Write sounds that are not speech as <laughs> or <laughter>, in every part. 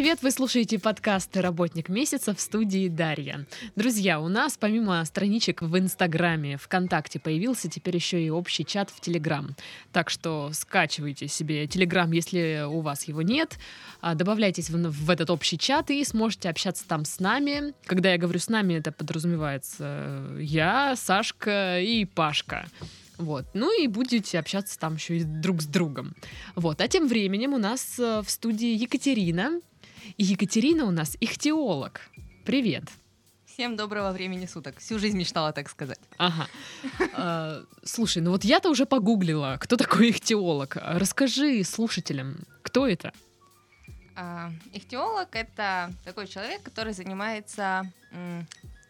Привет! Вы слушаете подкаст «Работник месяца» в студии Дарья. Друзья, у нас помимо страничек в Инстаграме, ВКонтакте появился теперь еще и общий чат в Телеграм. Так что скачивайте себе Телеграм, если у вас его нет, а, добавляйтесь в, в этот общий чат и сможете общаться там с нами. Когда я говорю «с нами», это подразумевается я, Сашка и Пашка. Вот. Ну и будете общаться там еще и друг с другом. Вот. А тем временем у нас э, в студии Екатерина. И Екатерина у нас ихтиолог. Привет. Всем доброго времени суток. Всю жизнь мечтала так сказать. Ага. А, слушай, ну вот я-то уже погуглила, кто такой ихтиолог. Расскажи слушателям, кто это? А, ихтиолог — это такой человек, который занимается,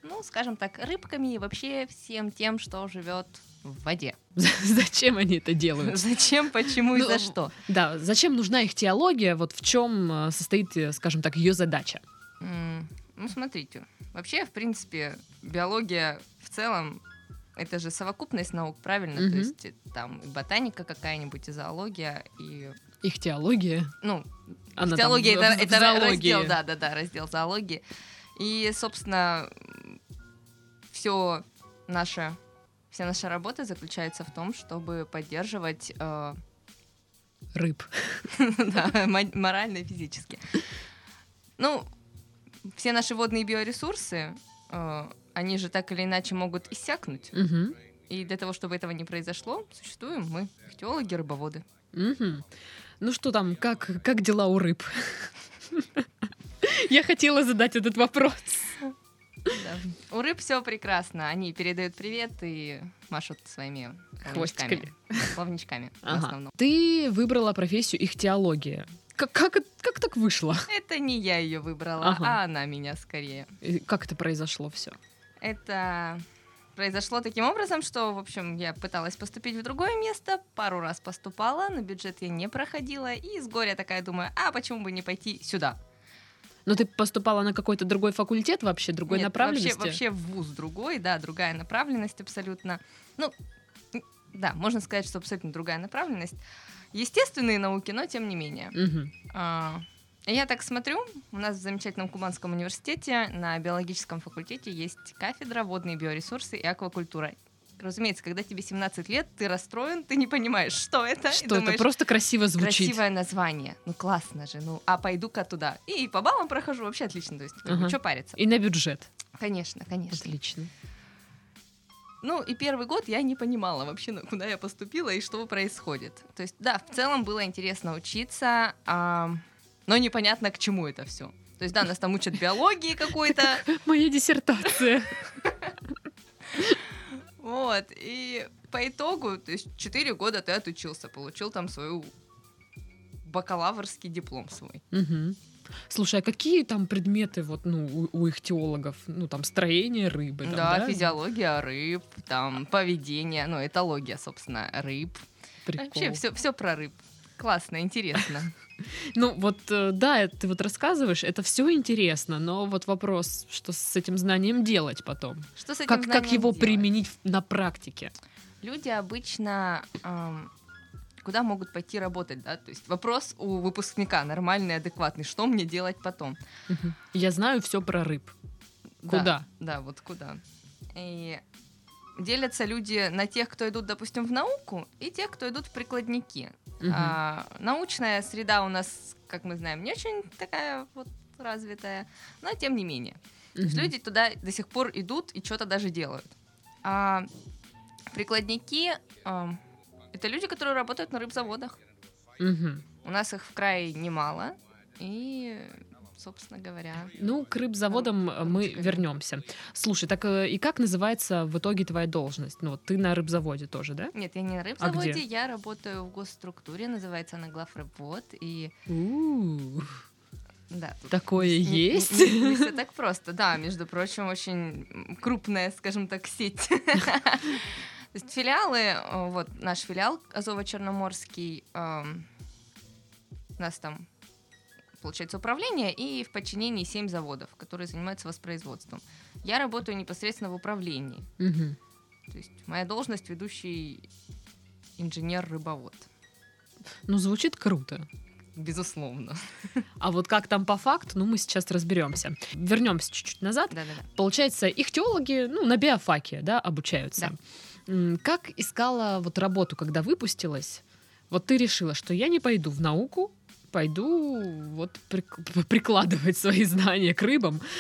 ну, скажем так, рыбками и вообще всем тем, что живет в воде. <laughs> Зачем они это делают? Зачем, почему и ну, за что? Да, зачем нужна их теология? Вот в чем э, состоит, э, скажем так, ее задача? ну, смотрите. Вообще, в принципе, биология в целом это же совокупность наук, правильно? То есть э, там и ботаника какая-нибудь, и зоология, и... Их теология? Ну, Она теология это, в, это в раздел, да, да, да, раздел зоологии. И, собственно, все наше Вся наша работа заключается в том, чтобы поддерживать э... рыб. <laughs> Да, морально и физически. Ну, все наши водные биоресурсы, э, они же так или иначе могут иссякнуть. И для того, чтобы этого не произошло, существуем мы, ихтиологи, рыбоводы. Ну что там, как, как дела у рыб? <laughs> Я хотела задать этот вопрос. Да. У рыб все прекрасно. Они передают привет и машут своими хвостиками. Плавничками ага. в основном. Ты выбрала профессию ихтиология. Как, как, как так вышло? Это не я ее выбрала, ага. а она меня скорее. И как это произошло все? Это произошло таким образом, что, в общем, я пыталась поступить в другое место, пару раз поступала, на бюджет я не проходила, и с горя такая думаю, а почему бы не пойти сюда? Но ты поступала на какой-то другой факультет вообще, другой Нет, направленности? Вообще, вообще в ВУЗ другой, да, другая направленность абсолютно. Ну, да, можно сказать, что абсолютно другая направленность. Естественные науки, но тем не менее. Угу. А, я так смотрю, у нас в замечательном Кубанском университете на биологическом факультете есть кафедра водные биоресурсы и аквакультура разумеется, когда тебе 17 лет, ты расстроен, ты не понимаешь, что это. Что думаешь, это? Просто красиво звучит. Красивое название. Ну, классно же. Ну, а пойду-ка туда. И по баллам прохожу вообще отлично. То есть, ага. что париться. И на бюджет. Конечно, конечно. Отлично. Ну, и первый год я не понимала вообще, куда я поступила и что происходит. То есть, да, в целом было интересно учиться, а, но непонятно, к чему это все. То есть, да, нас там учат биологии какой-то. <laughs> Моя диссертация. <laughs> Вот, и по итогу, то есть 4 года ты отучился, получил там свою бакалаврский диплом свой. Угу. Слушай, а какие там предметы вот, ну, у, у их теологов? Ну, там, строение рыбы. Там, да, да, физиология рыб, там, поведение, ну, этология, собственно, рыб. Прикол. Вообще все, все про рыб. Классно, интересно. <laughs> <laughs> Ну вот, э, да, ты вот рассказываешь, это все интересно, но вот вопрос, что с этим знанием делать потом? Что с этим как, знанием как его делать? применить на практике? Люди обычно эм, куда могут пойти работать, да? То есть вопрос у выпускника нормальный, адекватный. Что мне делать потом? Я знаю все про рыб. Куда? Да, да, вот куда. И делятся люди на тех, кто идут, допустим, в науку, и тех, кто идут в прикладники. Угу. А, научная среда у нас, как мы знаем, не очень такая вот развитая, но тем не менее. Угу. То есть люди туда до сих пор идут и что-то даже делают. А прикладники а, это люди, которые работают на рыбзаводах. Угу. У нас их в крае немало, и собственно говоря. Ну, к рыбзаводам ну, мы вернемся. Слушай, так э, и как называется в итоге твоя должность? Ну, ты на рыбзаводе тоже, да? Нет, я не на а рыбзаводе, а я работаю в госструктуре, называется она главрыбвод, и... У-у-у. Да. Такое не, есть? Не, не, не все так просто, да. Между прочим, очень крупная, скажем так, сеть. То есть филиалы, э, вот наш филиал Азово-Черноморский, у нас там получается, управление, и в подчинении 7 заводов, которые занимаются воспроизводством. Я работаю непосредственно в управлении. Угу. То есть моя должность ведущий инженер-рыбовод. Ну, звучит круто. безусловно. А вот как там по факту, ну, мы сейчас разберемся. Вернемся чуть-чуть назад. Да-да-да. Получается, их теологи, ну, на биофаке, да, обучаются. М, Как искала вот работу, когда выпустилась? Вот ты решила, что я не пойду в науку, пойду вот прик- <laughs> прикладывать свои знания к рыбам. <laughs>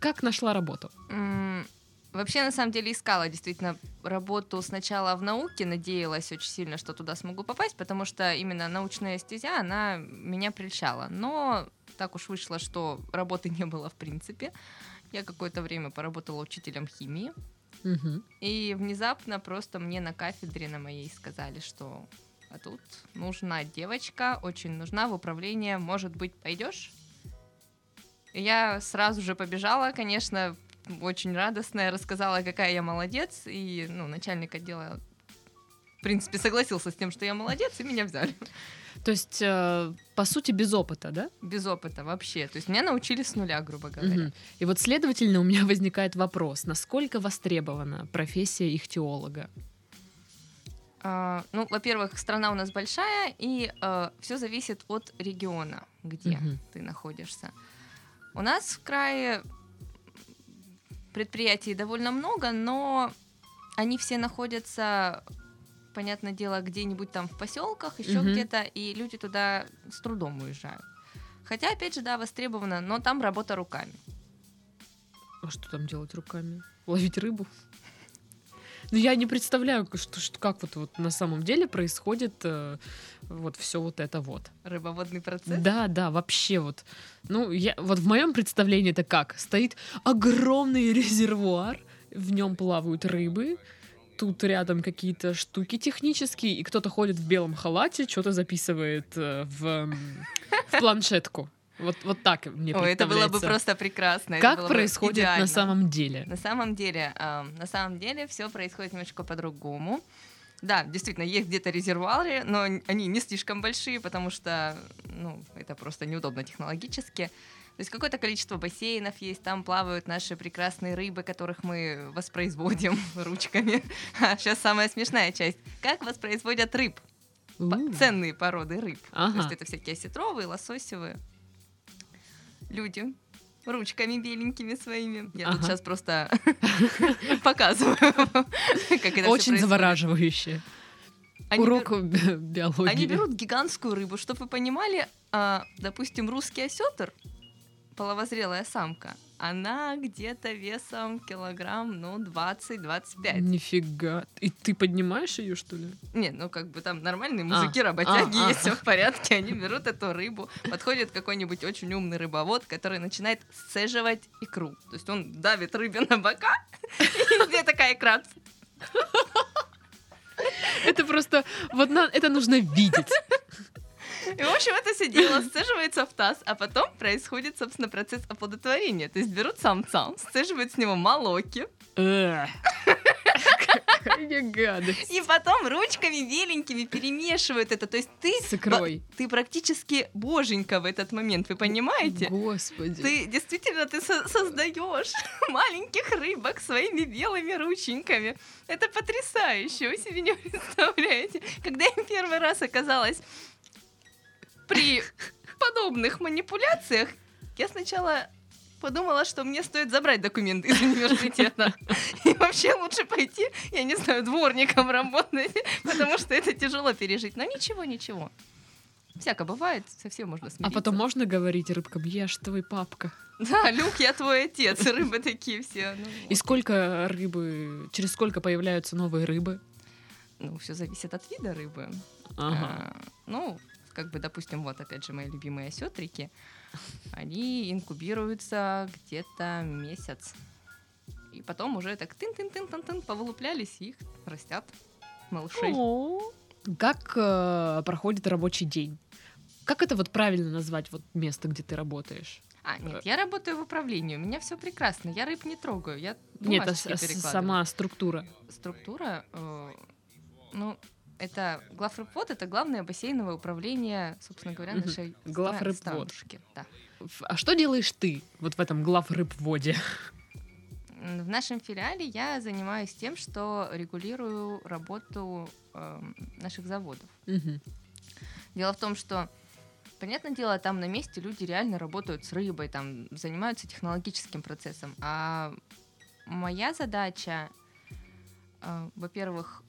Как нашла работу? Вообще, на самом деле, искала действительно работу сначала в науке, надеялась очень сильно, что туда смогу попасть, потому что именно научная стезя, она меня прельщала. Но так уж вышло, что работы не было в принципе. Я какое-то время поработала учителем химии, Мгм. и внезапно просто мне на кафедре на моей сказали, что а тут нужна девочка, очень нужна в управление, может быть, пойдешь? Я сразу же побежала, конечно, очень радостная, рассказала, какая я молодец, и ну, начальник отдела в принципе, согласился с тем, что я молодец, и меня взяли. То есть, э, по сути, без опыта, да? Без опыта вообще. То есть меня научили с нуля, грубо говоря. Мгм. И вот, следовательно, у меня возникает вопрос, насколько востребована профессия ихтиолога? А, ну, во-первых, страна у нас большая, и все зависит от региона, где Мгм. ты находишься. У нас в крае предприятий довольно много, но они все находятся, понятное дело, где-нибудь там в поселках, еще Мгм. где-то, и люди туда с трудом уезжают. Хотя, опять же, да, востребовано, но там работа руками. А что там делать руками? Ловить рыбу? Ну, я не представляю, что, что- как вот, вот на самом деле происходит э, вот все вот это вот. Рыбоводный процесс. Да, да, вообще вот. Ну, я, вот в моем представлении это как? Стоит огромный <laughs> резервуар, в нем плавают рыбы, тут рядом какие-то штуки технические, и кто-то ходит в белом халате, что-то записывает э, в, в планшетку. Вот, вот так мне Ой, это было бы просто прекрасно. Как происходит на идеально. самом деле? На самом деле, ам, на самом деле все происходит немножко по-другому. Да, действительно, есть где-то резервуары, но они не слишком большие, потому что, ну, это просто неудобно технологически. То есть какое-то количество бассейнов есть, там плавают наши прекрасные рыбы, которых мы воспроизводим <laughs> ручками. <laughs> А сейчас самая смешная часть. Как воспроизводят рыб? По-. Ценные породы рыб. То Ага. есть это всякие осетровые, лососевые. Люди ручками беленькими своими. Я тут Ага. сейчас просто <laughs> показываю, <laughs> как это Очень завораживающе. Они Урок бер- би- биологии. Они берут гигантскую рыбу, чтобы вы понимали, а, допустим, русский осетр, половозрелая самка, она где-то весом килограмм, ну, 20-25. Нифига. И ты поднимаешь ее, что ли? Нет, ну как бы там нормальные мужики, А, работяги, а, а. все в порядке, они берут эту рыбу, подходит какой-нибудь очень умный рыбовод, который начинает сцеживать икру. То есть он давит рыбе на бока, и где такая икра. Это просто... Вот на- это нужно видеть. И, в общем, это все дело сцеживается в таз, а потом происходит, собственно, процесс оплодотворения. То есть берут самца, сцеживают с него молоки, и потом ручками беленькими перемешивают это. То есть ты, С икрой. ты практически боженька в этот момент, вы понимаете? Господи. Ты действительно ты со- создаешь <laughs> маленьких рыбок своими белыми рученьками. Это потрясающе, вы себе не <laughs> представляете. Когда я первый раз оказалась при подобных манипуляциях, я сначала подумала, что мне стоит забрать документы из университета. И вообще лучше пойти, я не знаю, дворником работать, потому что это тяжело пережить. Но ничего, ничего. Всяко бывает, совсем можно А смириться. потом можно говорить рыбкам, я ж твой папка. Да, Люк, я твой отец, рыбы такие все. Ну, И вот. сколько рыбы, через сколько появляются новые рыбы? Ну, все зависит от вида рыбы. Ага. А, ну, как бы, допустим, вот опять же мои любимые осетрики, они инкубируются где-то месяц. И потом уже так тын-тын-тын-тын-тын повылуплялись, и их растят малышей. О. Как э, проходит рабочий день? Как это вот правильно назвать, вот место, где ты работаешь? А, нет, я работаю в управлении, у меня все прекрасно, я рыб не трогаю, я Нет, а с- перекладываю. сама структура. структура, э, ну, это главрыбвод, это главное бассейновое управление, собственно говоря, нашей Главрыбвод. странушки. Да. А что делаешь ты вот в этом главрыбводе? М, В нашем филиале я занимаюсь тем, что регулирую работу эм, наших заводов. Мгм. Дело в том, что, понятное дело, там на месте люди реально работают с рыбой, там занимаются технологическим процессом. А моя задача, э, во-первых,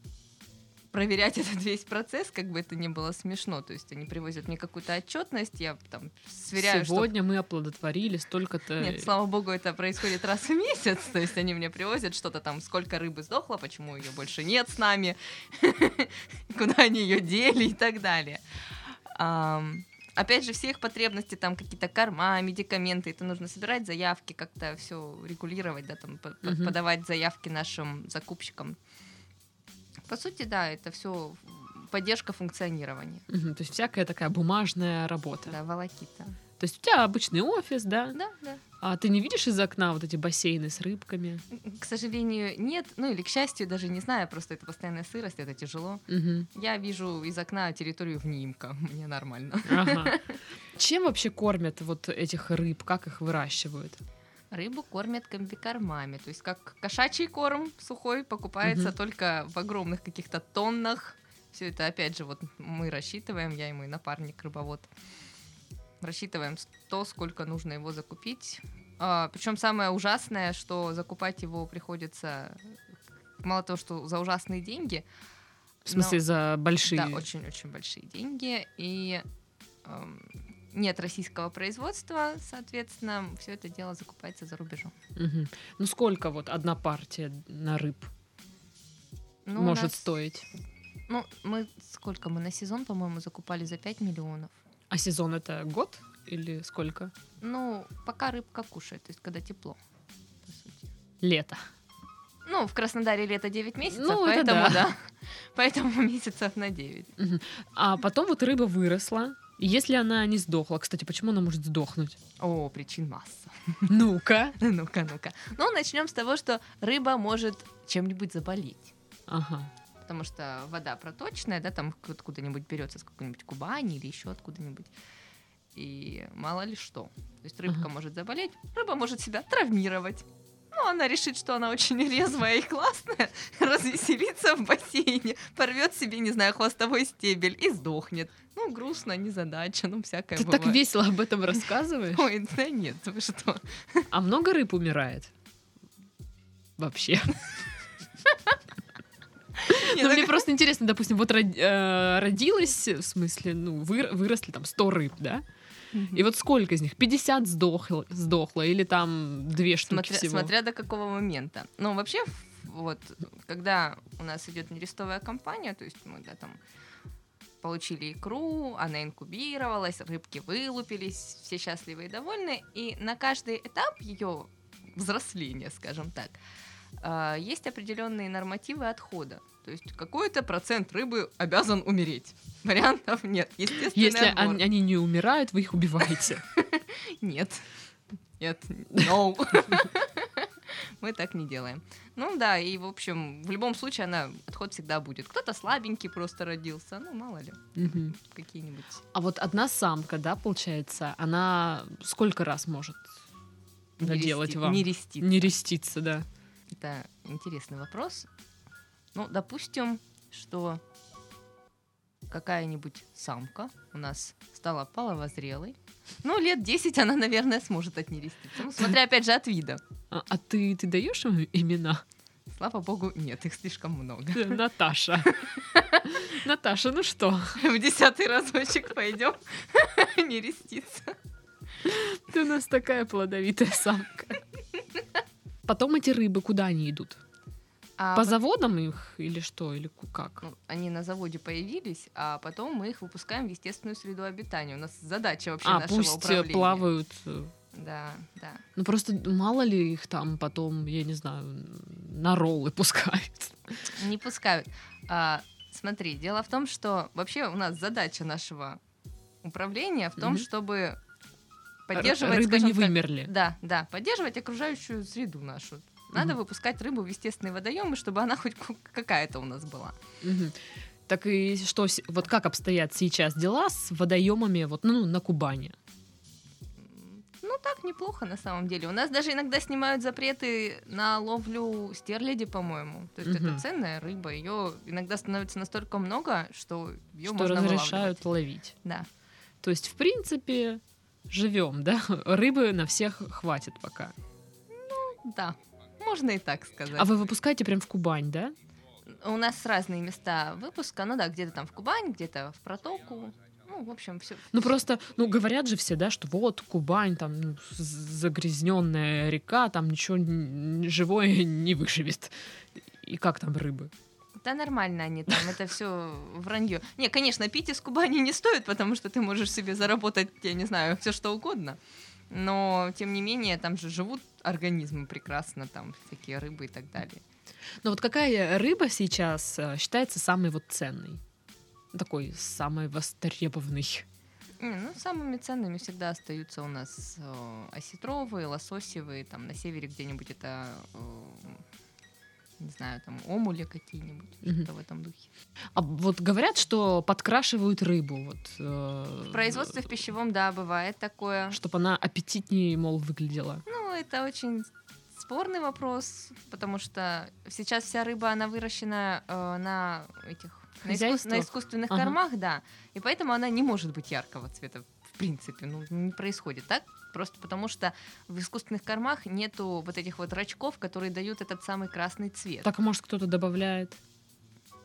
проверять <laughs> этот весь процесс, как бы это ни было смешно. То есть они привозят мне какую-то отчетность, я там сверяю, Сегодня что... мы оплодотворили столько-то... Нет, слава богу, это происходит раз в месяц. То есть они мне привозят что-то там, сколько рыбы сдохло, почему ее больше нет с нами, <laughs> куда они ее дели и так далее. Опять же, все их потребности, там какие-то корма, медикаменты, это нужно собирать заявки, как-то все регулировать, да, там, подавать заявки нашим закупщикам. По сути, да, это все поддержка функционирования. Угу, то есть всякая такая бумажная работа. Да, волокита. То есть у тебя обычный офис, да? Да, да. А ты не видишь из окна вот эти бассейны с рыбками? К сожалению, нет. Ну или к счастью, даже не знаю, просто это постоянная сырость, это тяжело. Угу. Я вижу из окна территорию внимка, <laughs> мне нормально. Ага. <laughs> Чем вообще кормят вот этих рыб? Как их выращивают? Рыбу кормят комбикормами, то есть как кошачий корм сухой покупается угу. только в огромных каких-то тоннах. Все это опять же вот мы рассчитываем, я и мой напарник рыбовод рассчитываем то, сколько нужно его закупить. А, причем самое ужасное, что закупать его приходится мало того, что за ужасные деньги. В смысле, но, за большие? Да, очень-очень большие деньги. И эм, нет российского производства, соответственно, все это дело закупается за рубежом. Угу. Ну сколько вот одна партия на рыб ну, может нас... стоить? Ну, мы сколько мы на сезон, по-моему, закупали за 5 миллионов. А сезон это год или сколько? Ну, пока рыбка кушает, то есть когда тепло, по сути. Лето. Ну, в Краснодаре лето 9 месяцев, ну, поэтому да. да. <laughs> Поэтому месяцев на 9. Угу. А потом вот рыба выросла. Если она не сдохла, кстати, почему она может сдохнуть? О, причин масса. Ну-ка. <laughs> Ну-ка, ну-ка. Ну, начнем с того, что рыба может чем-нибудь заболеть. Ага потому что вода проточная, да, там откуда-нибудь берется с какой-нибудь Кубани или еще откуда-нибудь. И мало ли что. То есть рыбка uh-huh. может заболеть, рыба может себя травмировать. Ну, она решит, что она очень <laughs> резвая и классная, <laughs> развеселится в бассейне, порвет себе, не знаю, хвостовой стебель и сдохнет. Ну, грустно, незадача, ну, всякое Ты бывает. так весело об этом рассказываешь? Ой, да нет, вы что? <laughs> А много рыб умирает? Вообще. Ну, мне просто интересно, допустим, вот э, родилась, в смысле, ну, выросли там 100 рыб, да? И вот сколько из них? 50 сдохло, сдохло или там две штуки смотря, всего? Смотря до какого момента. Ну, вообще, вот, когда у нас идет нерестовая кампания, то есть мы, да, там, получили икру, она инкубировалась, рыбки вылупились, все счастливы и довольны, и на каждый этап ее взросления, скажем так, а, есть определенные нормативы отхода. То есть какой-то процент рыбы обязан умереть. Вариантов нет. Естественно. Если они, они не умирают, вы их убиваете. <laughs> Нет. Нет. No. <laughs> Мы так не делаем. Ну да, и в общем, в любом случае она отход всегда будет. Кто-то слабенький просто родился, ну мало ли, угу. какие-нибудь. А вот одна самка, да, получается, она сколько раз может не наделать рести, вам? Не реститься. Не реститься, да. Это интересный вопрос. Ну, допустим, что какая-нибудь самка у нас стала половозрелой. Ну, лет 10 она, наверное, сможет отнереститься. Ну, смотря, опять же, от вида. А, а ты, ты даешь им имена? Слава богу, нет, их слишком много. Наташа. <laughs> Наташа, ну что? В десятый разочек пойдем <laughs> нереститься. Ты у нас такая плодовитая самка. Потом эти рыбы, куда они идут? А По вот... заводам их или что, или как? Ну, они на заводе появились, а потом мы их выпускаем в естественную среду обитания. У нас задача вообще а, нашего пусть э, управления. плавают. Э. Да, да. Ну просто мало ли их там потом, я не знаю, на роллы пускают. Не пускают. А, смотри, дело в том, что вообще у нас задача нашего управления в том, mm-hmm. чтобы поддерживать, Рыбы не так, вымерли. Да, да, поддерживать окружающую среду нашу. Надо угу. выпускать рыбу в естественные водоемы, чтобы она хоть какая-то у нас была. Угу. Так и что, вот как обстоят сейчас дела с водоемами вот, ну, на Кубани? Ну, так неплохо на самом деле. У нас даже иногда снимают запреты на ловлю стерляди, по-моему. То есть Мгм. это ценная рыба. Ее иногда становится настолько много, что ее Что можно разрешают ловить. Да. То есть, в принципе, живем, да? <laughs> Рыбы на всех хватит пока. Да. Можно и так сказать. А вы выпускаете прям в Кубань, да? У нас разные места выпуска. Ну да, где-то там в Кубань, где-то в Протоку. Ну, в общем, все. Ну просто, ну говорят же все, да, что вот Кубань, там ну, загрязненная река, там ничего живое <laughs> не выживет. И как там рыбы? Да нормально они там, это все вранье. Не, конечно, пить из Кубани не стоит, потому что ты можешь себе заработать, я не знаю, все что угодно. Но, тем не менее, там же живут организмы прекрасно, там всякие рыбы и так далее. Но вот какая рыба сейчас э, считается самой вот ценной? Такой самой востребованной. Не, ну, самыми ценными всегда остаются у нас э, осетровые, лососевые, там на севере где-нибудь это, э, не знаю, там омули какие-нибудь, Мгм. что-то в этом духе. А вот говорят, что подкрашивают рыбу, вот. э, В производстве в пищевом, да, бывает такое. Чтобы она аппетитнее, мол, выглядела. Ну, это очень спорный вопрос, потому что сейчас вся рыба, она выращена э, на этих на, искус- на искусственных Ага. кормах, да, и поэтому она не может быть яркого цвета, в принципе, ну, не происходит так, просто потому что в искусственных кормах нету вот этих вот рачков, которые дают этот самый красный цвет. Так, а может, кто-то добавляет?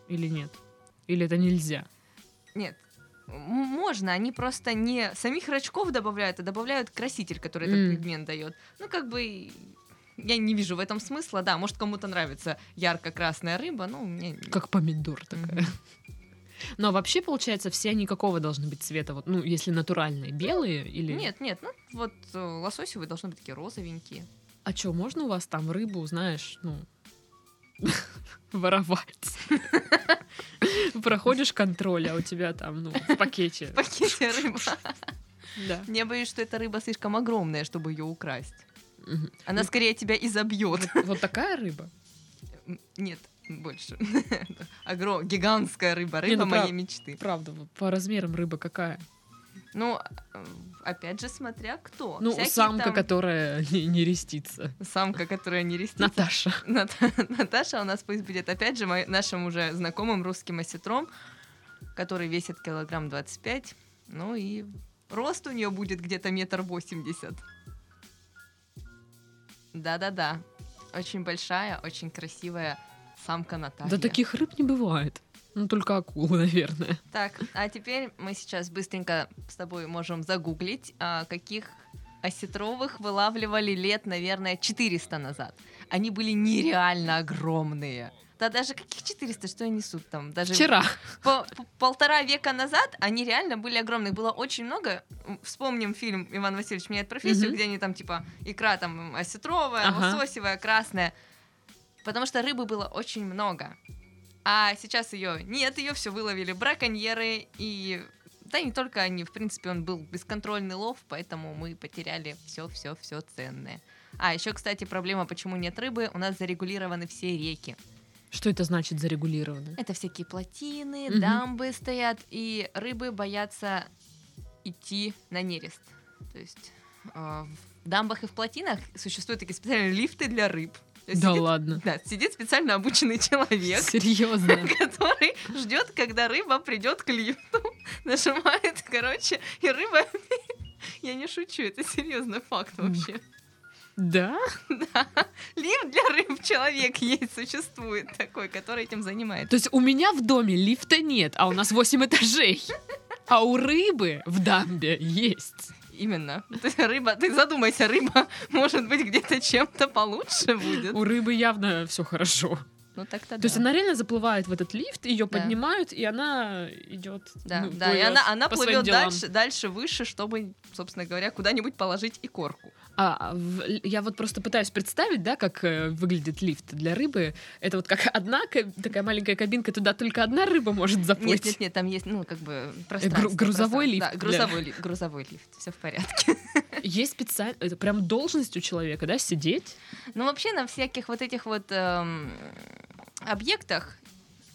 Или нет? Или это нельзя? Нет, можно, они просто не самих рачков добавляют, а добавляют краситель, который этот М. пигмент дает. Ну, как бы я не вижу в этом смысла, да, может кому-то нравится ярко-красная рыба, ну, мне... Как помидор такая. Мгм. Но вообще, получается, все они какого должны быть цвета? Вот, ну, если натуральные, белые или... Нет, нет, ну, вот э, лососевые должны быть такие розовенькие. А что, можно у вас там рыбу, знаешь, ну, <laughs> воровать? <laughs> Проходишь контроль, а у тебя там, ну, в пакете. В пакете рыба. Да. Я боюсь, что эта рыба слишком огромная, чтобы ее украсть. Она Ну, скорее тебя изобьет. Вот, такая рыба? Нет, больше. <laughs> Огром... Гигантская рыба, рыба ну, прав- моей мечты. Правда, по размерам рыба какая? Ну, э, опять же, смотря кто. Ну, Всякие самка, там- которая не, не рестится. Самка, которая не рестится. Наташа. <laughs> Ната- Наташа у нас пусть будет, опять же, мой- нашим уже знакомым русским осетром, который весит килограмм 25. Ну и рост у нее будет где-то метр восемьдесят. Да-да-да. Очень большая, очень красивая самка Наталья. Да таких рыб не бывает. Ну, только акулы, наверное. Так, а теперь мы сейчас быстренько с тобой можем загуглить, а, каких осетровых вылавливали лет, наверное, 400 назад. Они были нереально огромные. Да даже каких 400, что я несу там? Даже Вчера. по- по- полтора века назад они реально были огромные. Было очень много. Вспомним фильм «Иван Васильевич меняет профессию», Мгм. где они там типа икра там осетровая, Ага. лососевая, красная. Потому что рыбы было очень много. А сейчас ее нет, ее все выловили браконьеры и да и не только они, в принципе, он был бесконтрольный лов, поэтому мы потеряли все, все, все ценное. А еще, кстати, проблема, почему нет рыбы, у нас зарегулированы все реки. Что это значит зарегулировано? Это всякие плотины, Мгм. дамбы стоят, и рыбы боятся идти на нерест. То есть э, в дамбах и в плотинах существуют такие специальные лифты для рыб. Да сидит, ладно. да, сидит специально обученный человек, Серьезно. <laughs> который ждет, когда рыба придет к лифту, <laughs> нажимает, короче, и рыба... <laughs> Я не шучу, это серьезный факт вообще. Да? Да. Лифт для рыб человек есть, существует такой, который этим занимается. То есть у меня в доме лифта нет, а у нас 8 этажей. А у рыбы в дамбе есть. Именно. <laughs> То есть рыба, ты задумайся, рыба <laughs> может быть где-то чем-то получше будет. У рыбы явно все хорошо. Ну так-то То есть да. она реально заплывает в этот лифт, ее Да. поднимают, и она идет. Да, ну, да, и она, она плывет дальше, дальше, выше, чтобы, собственно говоря, куда-нибудь положить и корку. А, в- я вот просто пытаюсь представить, да, как э, выглядит лифт для рыбы. Это вот как одна ка- такая маленькая кабинка, туда только одна рыба может заплыть. Нет, нет, нет, там есть, ну, как бы гру- пространство. грузовой пространство. лифт Да, для- грузовой, ли- грузовой лифт, все в порядке. <laughs> Есть специально, это прям должность у человека, да, сидеть. Ну, вообще на всяких вот этих вот эм, объектах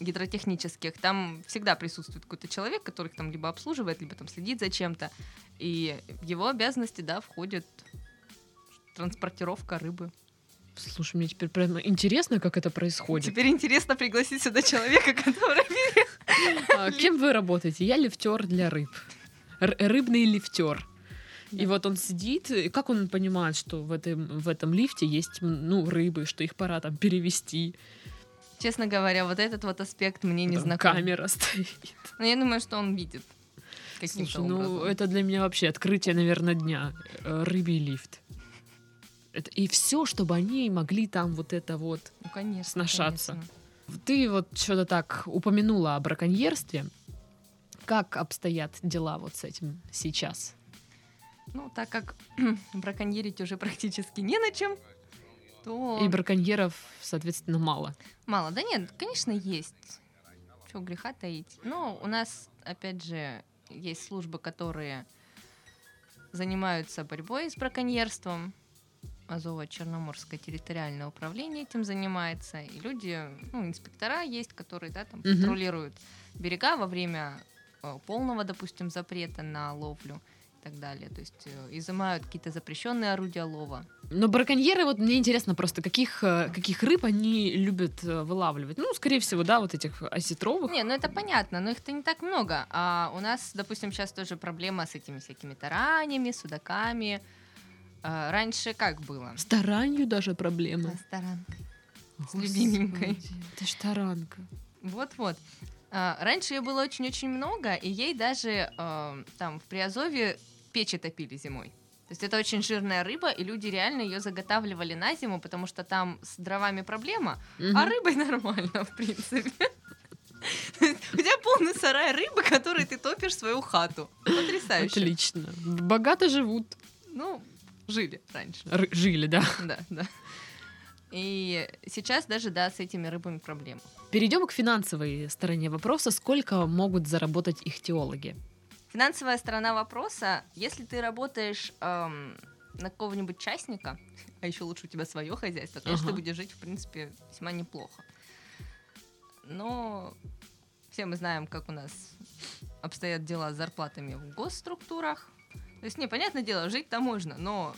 гидротехнических, там всегда присутствует какой-то человек, который там либо обслуживает, либо там следит за чем-то. И в его обязанности, да, входит транспортировка рыбы. Слушай, мне теперь прям интересно, как это происходит. Теперь интересно пригласить сюда человека, который... А, кем вы работаете? Я лифтер для рыб. Р- рыбный лифтер. И вот он сидит, и как он понимает, что в этом, в этом лифте есть ну, рыбы, что их пора там перевести. Честно говоря, вот этот вот аспект мне не Там знаком. камера <laughs> стоит. Но я думаю, что он видит. Слушай, ну образом. это для меня вообще открытие, наверное, дня. Э, Рыбий лифт. Это, и все, чтобы они могли там вот это вот. Ну, конечно. сношаться. конечно. Ты вот что-то так упомянула о браконьерстве. Как обстоят дела вот с этим сейчас? Ну, так как <clears throat> браконьерить уже практически не на чем, то И браконьеров, соответственно, мало. мало. Да нет, конечно, есть. Чего греха таить. Но у нас, опять же, есть службы, которые занимаются борьбой с браконьерством. Азово-Черноморское территориальное управление этим занимается. И люди, ну, инспектора есть, которые, да, там Мгм. контролируют берега во время э, полного, допустим, запрета на ловлю и так далее. То есть э, изымают какие-то запрещенные орудия лова. Но браконьеры, вот мне интересно просто, каких, э, каких рыб они любят вылавливать? Ну, скорее всего, да, вот этих осетровых. Не, ну это понятно, но их-то не так много. А у нас, допустим, сейчас тоже проблема с этими всякими таранями, судаками. А, раньше как было? С таранью даже проблемы. С таранкой. Господи, любименькой. Это ж таранка. Вот-вот. А, раньше ее было очень-очень много, и ей даже а, там в Приазове печи топили зимой. То есть это очень жирная рыба, и люди реально ее заготавливали на зиму, потому что там с дровами проблема, а рыбой <laughs> нормально, в принципе. <laughs> У тебя полный сарай рыбы, который ты топишь в свою хату. Потрясающе. Отлично. Богато живут. Ну, жили раньше. Р- жили, да. Да, да. И сейчас даже, да, с этими рыбами проблема. Перейдем к финансовой стороне вопроса. Сколько могут заработать их теологи? Финансовая сторона вопроса, если ты работаешь эм, на какого-нибудь частника, <laughs> а еще лучше у тебя свое хозяйство, конечно, Ага. ты будешь жить, в принципе, весьма неплохо. Но все мы знаем, как у нас обстоят дела с зарплатами в госструктурах. То есть, не, понятное дело, жить-то можно, но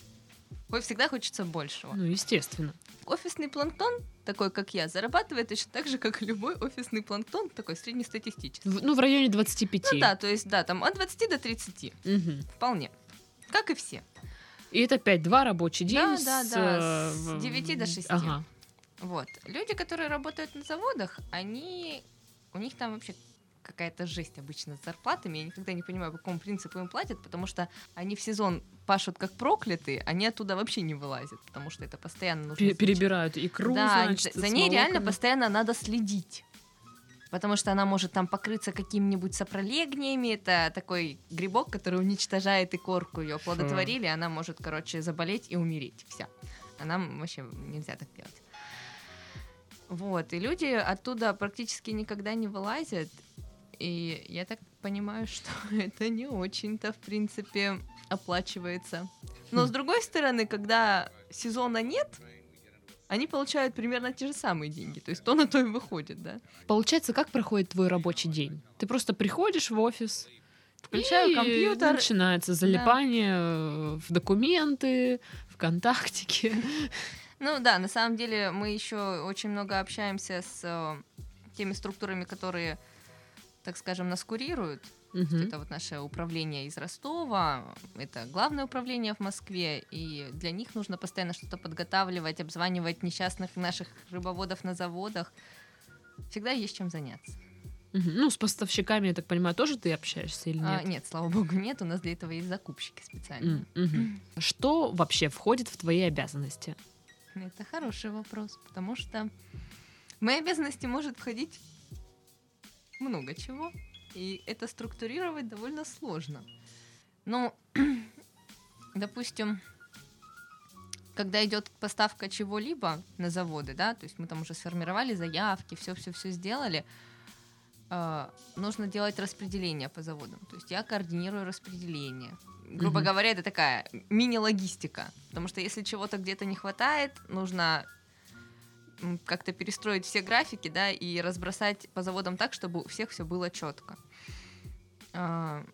всегда хочется большего. Ну, естественно. Офисный планктон, такой как я, зарабатывает точно так же, как и любой офисный планктон, такой среднестатистический. В- ну, в районе 25. Ну да, то есть, да, там от 20 до 30, Мгм. вполне. Как и все. И это опять два рабочий день. Да, да, с, да, э, с в- 9 до 6. Ага. Вот. Люди, которые работают на заводах, они... У них там вообще какая-то жесть обычно с зарплатами. Я никогда не понимаю, по какому принципу им платят, потому что они в сезон пашут как проклятые, они оттуда вообще не вылазят, потому что это постоянно нужно... Пе- изучать. Перебирают икру, да, значит, за ней реально постоянно надо следить. Потому что она может там покрыться какими-нибудь сопролегниями. Это такой грибок, который уничтожает икорку. Ее оплодотворили, она может, короче, заболеть и умереть. Вся. А нам вообще нельзя так делать. Вот, и люди оттуда практически никогда не вылазят. И я так понимаю, <laughs> что это не очень-то, в принципе, оплачивается. Но с другой стороны, когда сезона нет, они получают примерно те же самые деньги. То есть то на то и выходит, да. Получается, как проходит твой рабочий день? Ты просто приходишь в офис, Включаю и компьютер. начинается залипание э, в документы, ВКонтактике. <laughs> Ну да, на самом деле мы еще очень много общаемся с э, теми структурами, которые, так скажем, нас курируют. Мгм. Это вот наше управление из Ростова, это главное управление в Москве, и для них нужно постоянно что-то подготавливать, обзванивать несчастных наших рыбоводов на заводах. Всегда есть чем заняться. Мгм. Ну, с поставщиками, я так понимаю, тоже ты общаешься или А, нет? нет, слава богу, нет. У нас для этого есть закупщики специальные. М, мгм. Что вообще входит в твои обязанности? Это хороший вопрос, потому что в мои обязанности может входить много чего, и это структурировать довольно сложно. Ну, <clears throat> допустим, когда идет поставка чего-либо на заводы, да, то есть мы там уже сформировали заявки, все-все-все сделали, э, нужно делать распределение по заводам. То есть я координирую распределение. Грубо Мгм. говоря, это такая мини-логистика. Потому что если чего-то где-то не хватает, нужно как-то перестроить все графики, да, и разбросать по заводам так, чтобы у всех все было четко. А,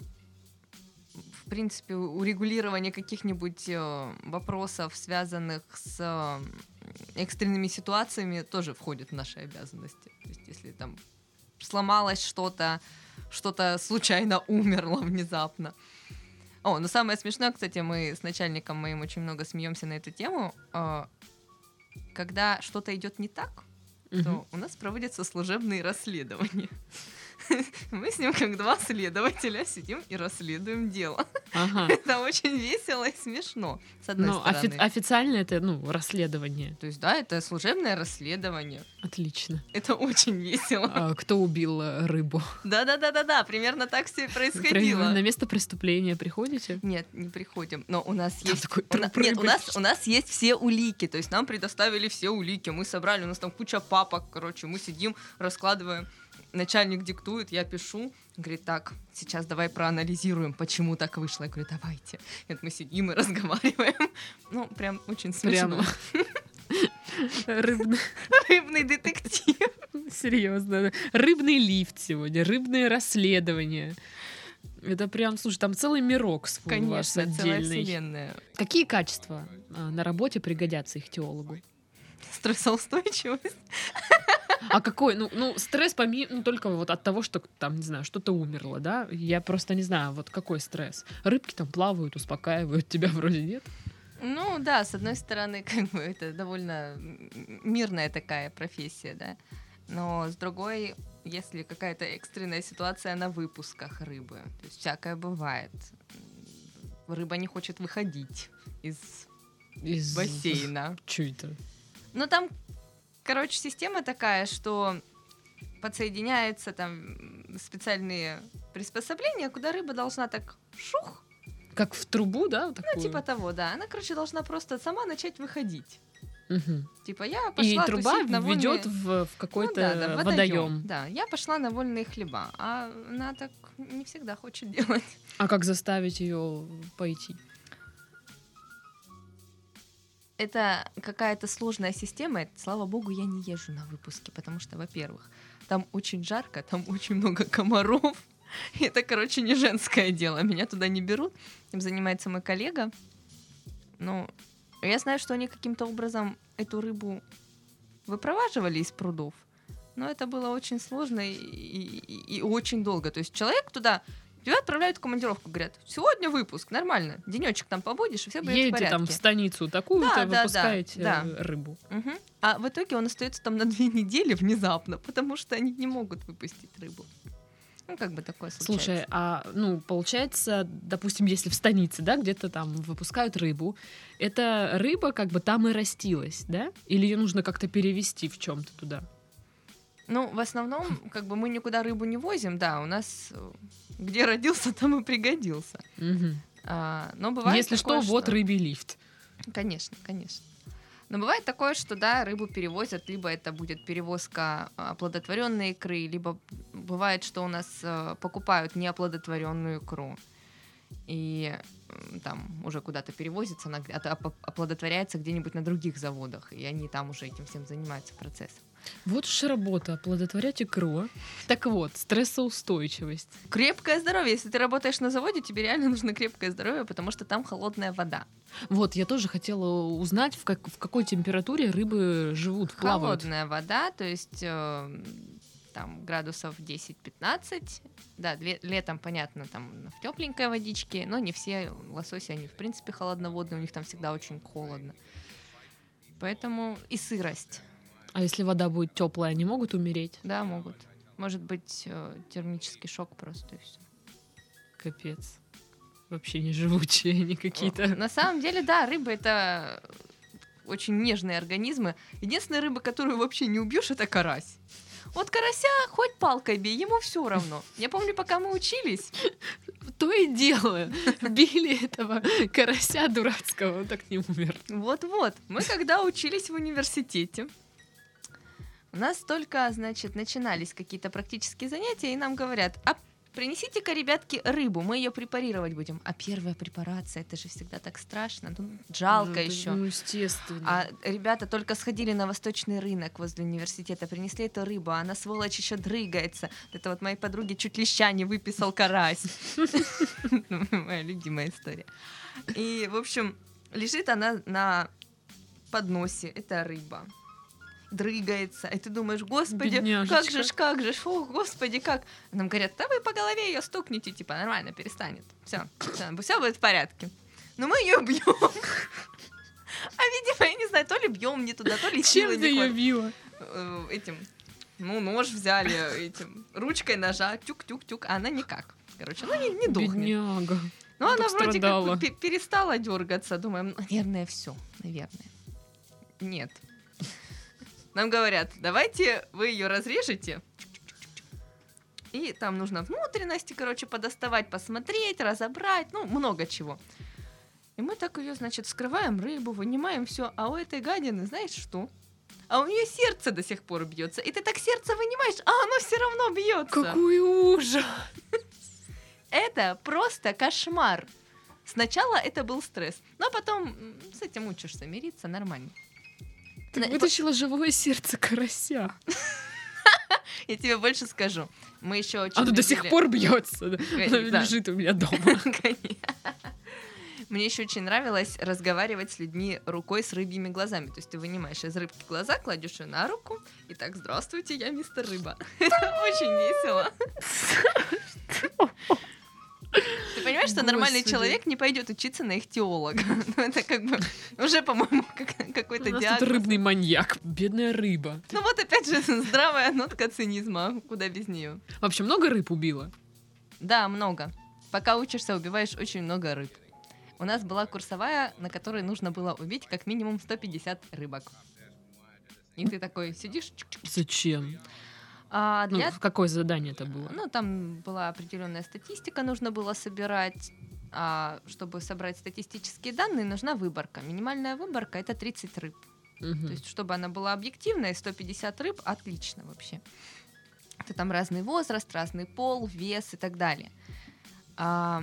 в принципе, урегулирование каких-нибудь э, вопросов, связанных с экстренными ситуациями, тоже входит в наши обязанности. То есть, если там сломалось что-то, что-то случайно умерло <laughs> внезапно. О, ну самое смешное, кстати, мы с начальником моим очень много смеемся на эту тему. Когда что-то идет не так, Мгм. то у нас проводятся служебные расследования. <laughs> Мы с ним, как два следователя, сидим и расследуем дело. Ага. <laughs> Это очень весело и смешно, с одной Ну, офи- стороны. официально это, ну, расследование. То есть, да, это служебное расследование. Отлично. Это очень весело. А кто убил э, рыбу? Да-да-да-да-да, примерно так все и происходило. На место преступления приходите? Нет, не приходим. Но у нас Там есть... такой у на- Нет, у нас, у нас есть все улики. То есть нам предоставили все улики. Мы собрали, у нас там куча папок, короче. Мы сидим, раскладываем. Начальник диктует, я пишу. Говорит, так, сейчас давай проанализируем, почему так вышло. Я говорю, давайте. Нет, мы сидим и разговариваем. <laughs> Ну, прям очень смешно. <laughs> Рыбный, Рыбный детектив. серьезно, рыбный лифт сегодня, рыбное расследование. Это прям, слушай, там целый мирок свой у вас Конечно, целая отдельный. вселенная. Какие качества а, на работе пригодятся их теологу? Стрессоустойчивость. А какой, ну, ну стресс помимо, ну, только вот от того, что там, не знаю, что-то умерло, да? Я просто не знаю, вот какой стресс. Рыбки там плавают, успокаивают, тебя вроде нет. Ну да, с одной стороны, <laughs> как бы это довольно мирная такая профессия, да. Но с другой, если какая-то экстренная ситуация на выпусках рыбы, то есть всякое бывает. Рыба не хочет выходить из Из... бассейна. Чё это? Ну там, короче, система такая, что подсоединяются там специальные приспособления, куда рыба должна так шух, Как в трубу, да? вот ну такую? типа того, да. Она, короче, должна просто сама начать выходить. Мгм. Типа я И пошла труба тусить на ведет вольные- в, в Ну какой-то да, да, водоем. Да, я пошла на вольные хлеба, а она так не всегда хочет делать. А как заставить ее пойти? Это какая-то сложная система. Слава богу, я не езжу на выпуски, потому что, во-первых, там очень жарко, там очень много комаров. <laughs> Это, короче, не женское дело. Меня туда не берут. Этим занимается мой коллега. Ну, я знаю, что они каким-то образом эту рыбу выпроваживали из прудов. Но это было очень сложно и, и- и очень долго. То есть человек туда тебя отправляют в командировку, говорят, сегодня выпуск, нормально, денечек там побудешь, и все будет в Едете порядке. там в станицу такую-то, Да, да, да, выпускаете да. э, рыбу. Мгм. А в итоге он остается там на две <laughs> недели внезапно, потому что они не могут выпустить рыбу. Ну, как бы такое случается. Слушай, а ну получается, допустим, если в станице, да, где-то там выпускают рыбу, эта рыба как бы там и растилась, да? Или ее нужно как-то перевести в чем-то туда? Ну, в основном, как бы мы никуда рыбу не возим, да, у нас э, где родился, там и пригодился. А, но бывает Если такое, что, вот рыбий лифт. Конечно, конечно. Но бывает такое, что да, рыбу перевозят, либо это будет перевозка а, оплодотворенной икры, либо бывает, что у нас э, покупают неоплодотворенную икру. И там уже куда-то перевозится, она ото- оп- оплодотворяется где-нибудь на других заводах, и они там уже этим всем занимаются процессом. Вот уж работа, оплодотворять икру. Так вот, стрессоустойчивость. Крепкое здоровье. Если ты работаешь на заводе, тебе реально нужно крепкое здоровье, потому что там холодная вода. Вот, я тоже хотела узнать, в, как- в какой температуре рыбы живут, плавают. Холодная вода, то есть э, там градусов 10-15. Да, ле- летом, понятно, там в тепленькой водичке, но не все лососи, они в принципе холодноводные, у них там всегда очень холодно. Поэтому и сырость, А если вода будет теплая, они могут умереть? да, могут. Может быть э, термический шок просто и все. Капец. Вообще не живучие они какие-то. На самом деле, да, рыбы это очень нежные организмы. Единственная рыба, которую вообще не убьешь, это карась. Вот карася хоть палкой бей, ему все равно. Я помню, пока мы учились, То и дело. Били этого карася дурацкого, он так не умер. Вот-вот. Мы когда учились в университете, у нас только, значит, начинались какие-то практические занятия, и нам говорят, а принесите-ка, ребятки, рыбу, мы ее препарировать будем. А первая препарация, это же всегда так страшно, ну, жалко это- еще. Ну, естественно. А ребята только сходили на восточный рынок возле университета, принесли эту рыбу, а она, сволочь, еще дрыгается. Это вот моей подруге чуть леща не выписал карась. <laughs> Моя любимая история. И, в общем, лежит она на подносе, это рыба. Дрыгается, и ты думаешь, господи, как Бедняжечка. же ж, как же ж, фу, господи, как. Нам говорят, да вы по голове ее стукните, типа, нормально, перестанет. Все, все будет в порядке. Но мы ее бьем. А, видимо, я не знаю, то ли бьем не туда, то ли Чем ты ее била? Э, Этим, ну, нож взяли, этим, ручкой ножа, тюк-тюк-тюк, а она никак. Короче, ну, не, не дохнет. Бедняга. Ну, она вроде страдала. как пе- перестала дергаться. Думаем, «Ну, наверное, все, наверное. Нет. Нам говорят, давайте вы ее разрежете. И там нужно внутренности, короче, подоставать, посмотреть, разобрать, ну, много чего. И мы так ее, значит, вскрываем рыбу, вынимаем все, а у этой гадины, знаешь что? А у нее сердце до сих пор бьется. И ты так сердце вынимаешь, а оно все равно бьется. Какой ужас! <laughs> Это просто кошмар. Сначала это был стресс, но потом с этим учишься мириться нормально. Ты На- вытащила живое сердце карася. <laughs> Я тебе больше скажу. Мы еще очень Оно до сих пор бьется. Да. лежит у меня <laughs> дома. Мне еще очень нравилось разговаривать с людьми рукой с рыбьими глазами. То есть ты вынимаешь из рыбки глаза, кладешь ее на руку, и так, здравствуйте, я мистер Рыба. <laughs> Это очень весело. Ты понимаешь, что нормальный человек не пойдет учиться на ихтиолога? <laughs> Ну, Это как бы уже, по-моему, как- какой-то нас тут диагноз. рыбный маньяк. Бедная рыба. Ну вот опять же <laughs> здравая нотка цинизма, куда без нее. Вообще много рыб убила? Да, много. Пока учишься, убиваешь очень много рыб. У нас была курсовая, на которой нужно было убить как минимум 150 рыбок. И ты такой сидишь. Зачем? А Ну, для... в какое задание это было? Ну, там была определенная статистика, нужно было собирать. А чтобы собрать статистические данные, нужна выборка. Минимальная выборка это 30 рыб. Мгм. То есть, чтобы она была объективной, 150 рыб отлично вообще. Это там разный возраст, разный пол, вес и так далее. А,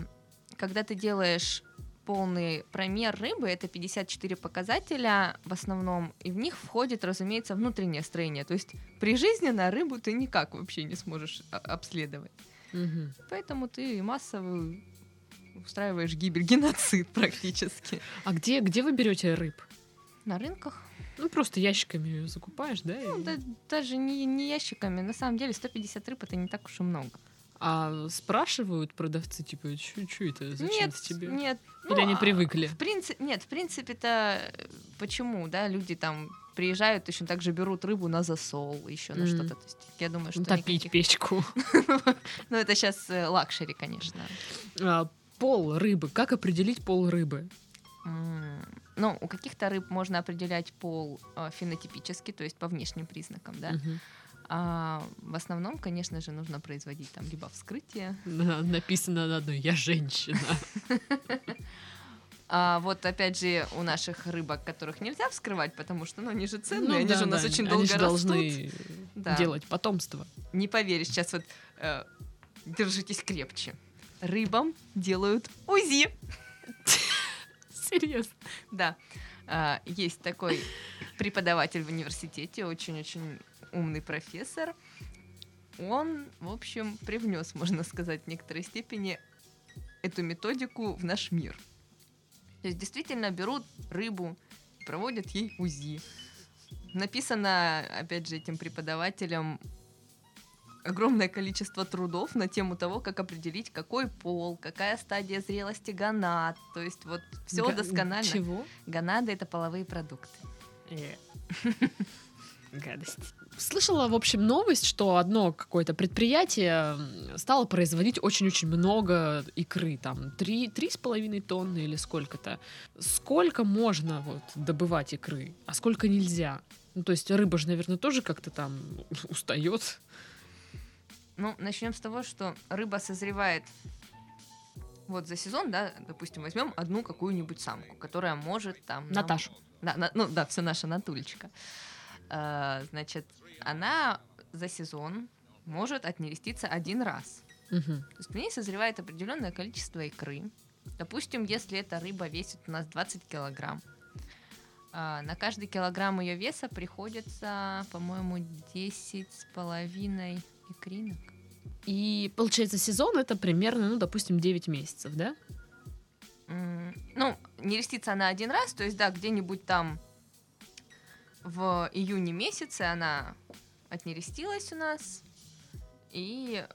когда ты делаешь полный промер рыбы, это 54 показателя в основном, и в них входит, разумеется, внутреннее строение. То есть при жизни на рыбу ты никак вообще не сможешь обследовать. Мгм. Поэтому ты массово устраиваешь гибель, <laughs> геноцид практически. А где, где вы берете рыб? На рынках Ну, просто ящиками её закупаешь, да? Ну, и- да- даже не, не ящиками. На самом деле 150 рыб это не так уж и много. А спрашивают продавцы, типа, что это, зачем нет, тебе? нет. Или ну, они а, привыкли? В принципе, нет, в принципе-то э, почему, да, люди там приезжают, точно так же берут рыбу на засол, еще на Мгм. что-то. То есть я думаю, что Ну, Топить никаких- печку. <laughs> Ну, это сейчас luxury, конечно. А, пол рыбы. Как определить пол рыбы? Ну, у каких-то рыб можно определять пол э, фенотипически, то есть по внешним признакам, да. А в основном, конечно же, нужно производить там либо вскрытие, На- Написано на одной «Я женщина». <laughs> А вот опять же у наших рыбок, которых нельзя вскрывать, потому что ну, они же ценные, Ну они да, же у нас да, очень они долго же растут. должны Да. делать потомство. Не поверишь, сейчас вот э, держитесь крепче. Рыбам делают УЗИ. <laughs> Серьезно. Да. А, есть такой преподаватель в университете, очень-очень умный профессор. Он, в общем, привнес, можно сказать, в некоторой степени эту методику в наш мир. То есть действительно берут рыбу, проводят ей УЗИ. Написано, опять же, этим преподавателем огромное количество трудов на тему того, как определить, какой пол, какая стадия зрелости гонад. То есть вот все Га- досконально. Чего? Гонады это половые продукты. Э. <laughs> Гадость. Слышала, в общем, новость, что одно какое-то предприятие стало производить очень-очень много икры, там, три, три с половиной тонны или сколько-то. Сколько можно вот добывать икры, а сколько нельзя? Ну, то есть рыба же, наверное, тоже как-то там <laughs> устает. Ну, начнем с того, что рыба созревает вот за сезон, да, допустим, возьмем одну какую-нибудь самку, которая может там... нам- Наташу. Да, на- ну да, все наша Натулечка. А, значит, она за сезон может отнереститься один раз. Мгм. То есть в ней созревает определенное количество икры. Допустим, если эта рыба весит у нас 20 килограмм, а, на каждый килограмм ее веса приходится, по-моему, 10 с половиной икринок. И получается, сезон это примерно, ну, допустим, 9 месяцев, да? М, Ну, не рестится она один раз, то есть, да, где-нибудь там в июне месяце она отнерестилась у нас, и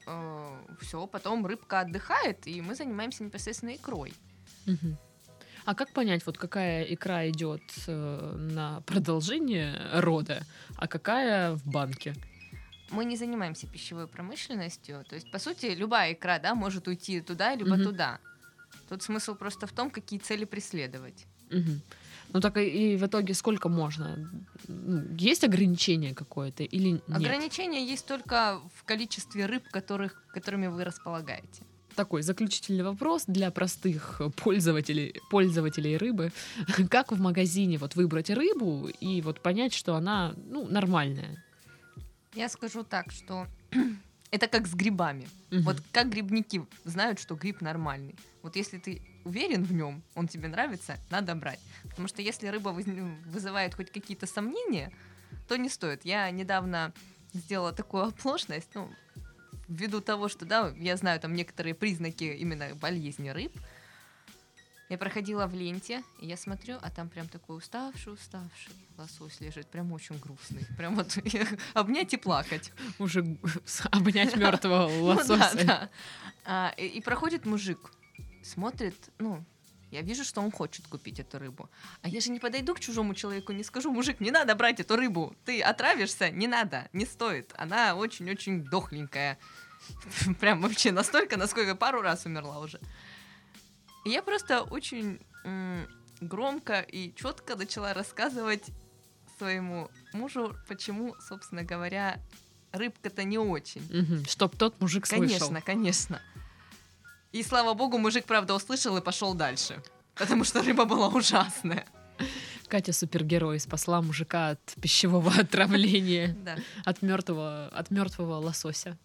все, потом рыбка отдыхает, и мы занимаемся непосредственно икрой. Мгм. А как понять, вот какая икра идет э, на продолжение рода, а какая в банке? Мы не занимаемся пищевой промышленностью, то есть, по сути, любая икра, да, может уйти туда, либо Мгм. туда. Тут смысл просто в том, какие цели преследовать. Мгм. Ну так и, в итоге сколько можно? Ну, Есть ограничение какое-то или нет? Ограничения есть только в количестве рыб, которых, которыми вы располагаете. Такой заключительный вопрос для простых пользователей, пользователей рыбы. <laughs> Как в магазине вот выбрать рыбу и вот понять, что она ну, нормальная? Я скажу так, что <clears throat> это как с грибами. Мгм. Вот как грибники знают, что гриб нормальный. Вот если ты уверен в нем, он тебе нравится, надо брать. Потому что если рыба воз- вызывает хоть какие-то сомнения, то не стоит. Я недавно сделала такую оплошность, ну, ввиду того, что, да, я знаю там некоторые признаки именно болезни рыб. Я проходила в ленте, и я смотрю, а там прям такой уставший-уставший лосось лежит, прям очень грустный. Прям вот <laughs> обнять и плакать. Уже <laughs> обнять мертвого <laughs> Ну лосося. А, и проходит мужик, смотрит, ну, я вижу, что он хочет купить эту рыбу. А я же не подойду к чужому человеку, не скажу, мужик, не надо брать эту рыбу, ты отравишься, не надо, не стоит. Она очень-очень дохленькая. <laughs> Прям вообще настолько, насколько пару раз умерла уже. И я просто очень громко и четко начала рассказывать своему мужу, почему, собственно говоря, рыбка-то не очень. Мгм. Чтоб тот мужик слышал. Конечно, конечно. И слава богу, мужик, правда, услышал и пошел дальше. Потому что рыба была ужасная. Катя супергерой спасла мужика от пищевого <laughs> отравления, Да. от мертвого, от мертвого лосося.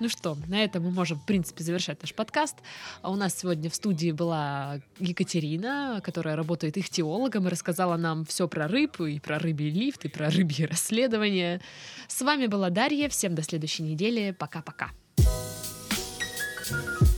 Ну что, на этом мы можем, в принципе, завершать наш подкаст. А у нас сегодня в студии была Екатерина, которая работает ихтиологом и рассказала нам все про рыбу, и про рыбий лифт, и про рыбьи расследования. С вами была Дарья. Всем до следующей недели. Пока-пока. Thank you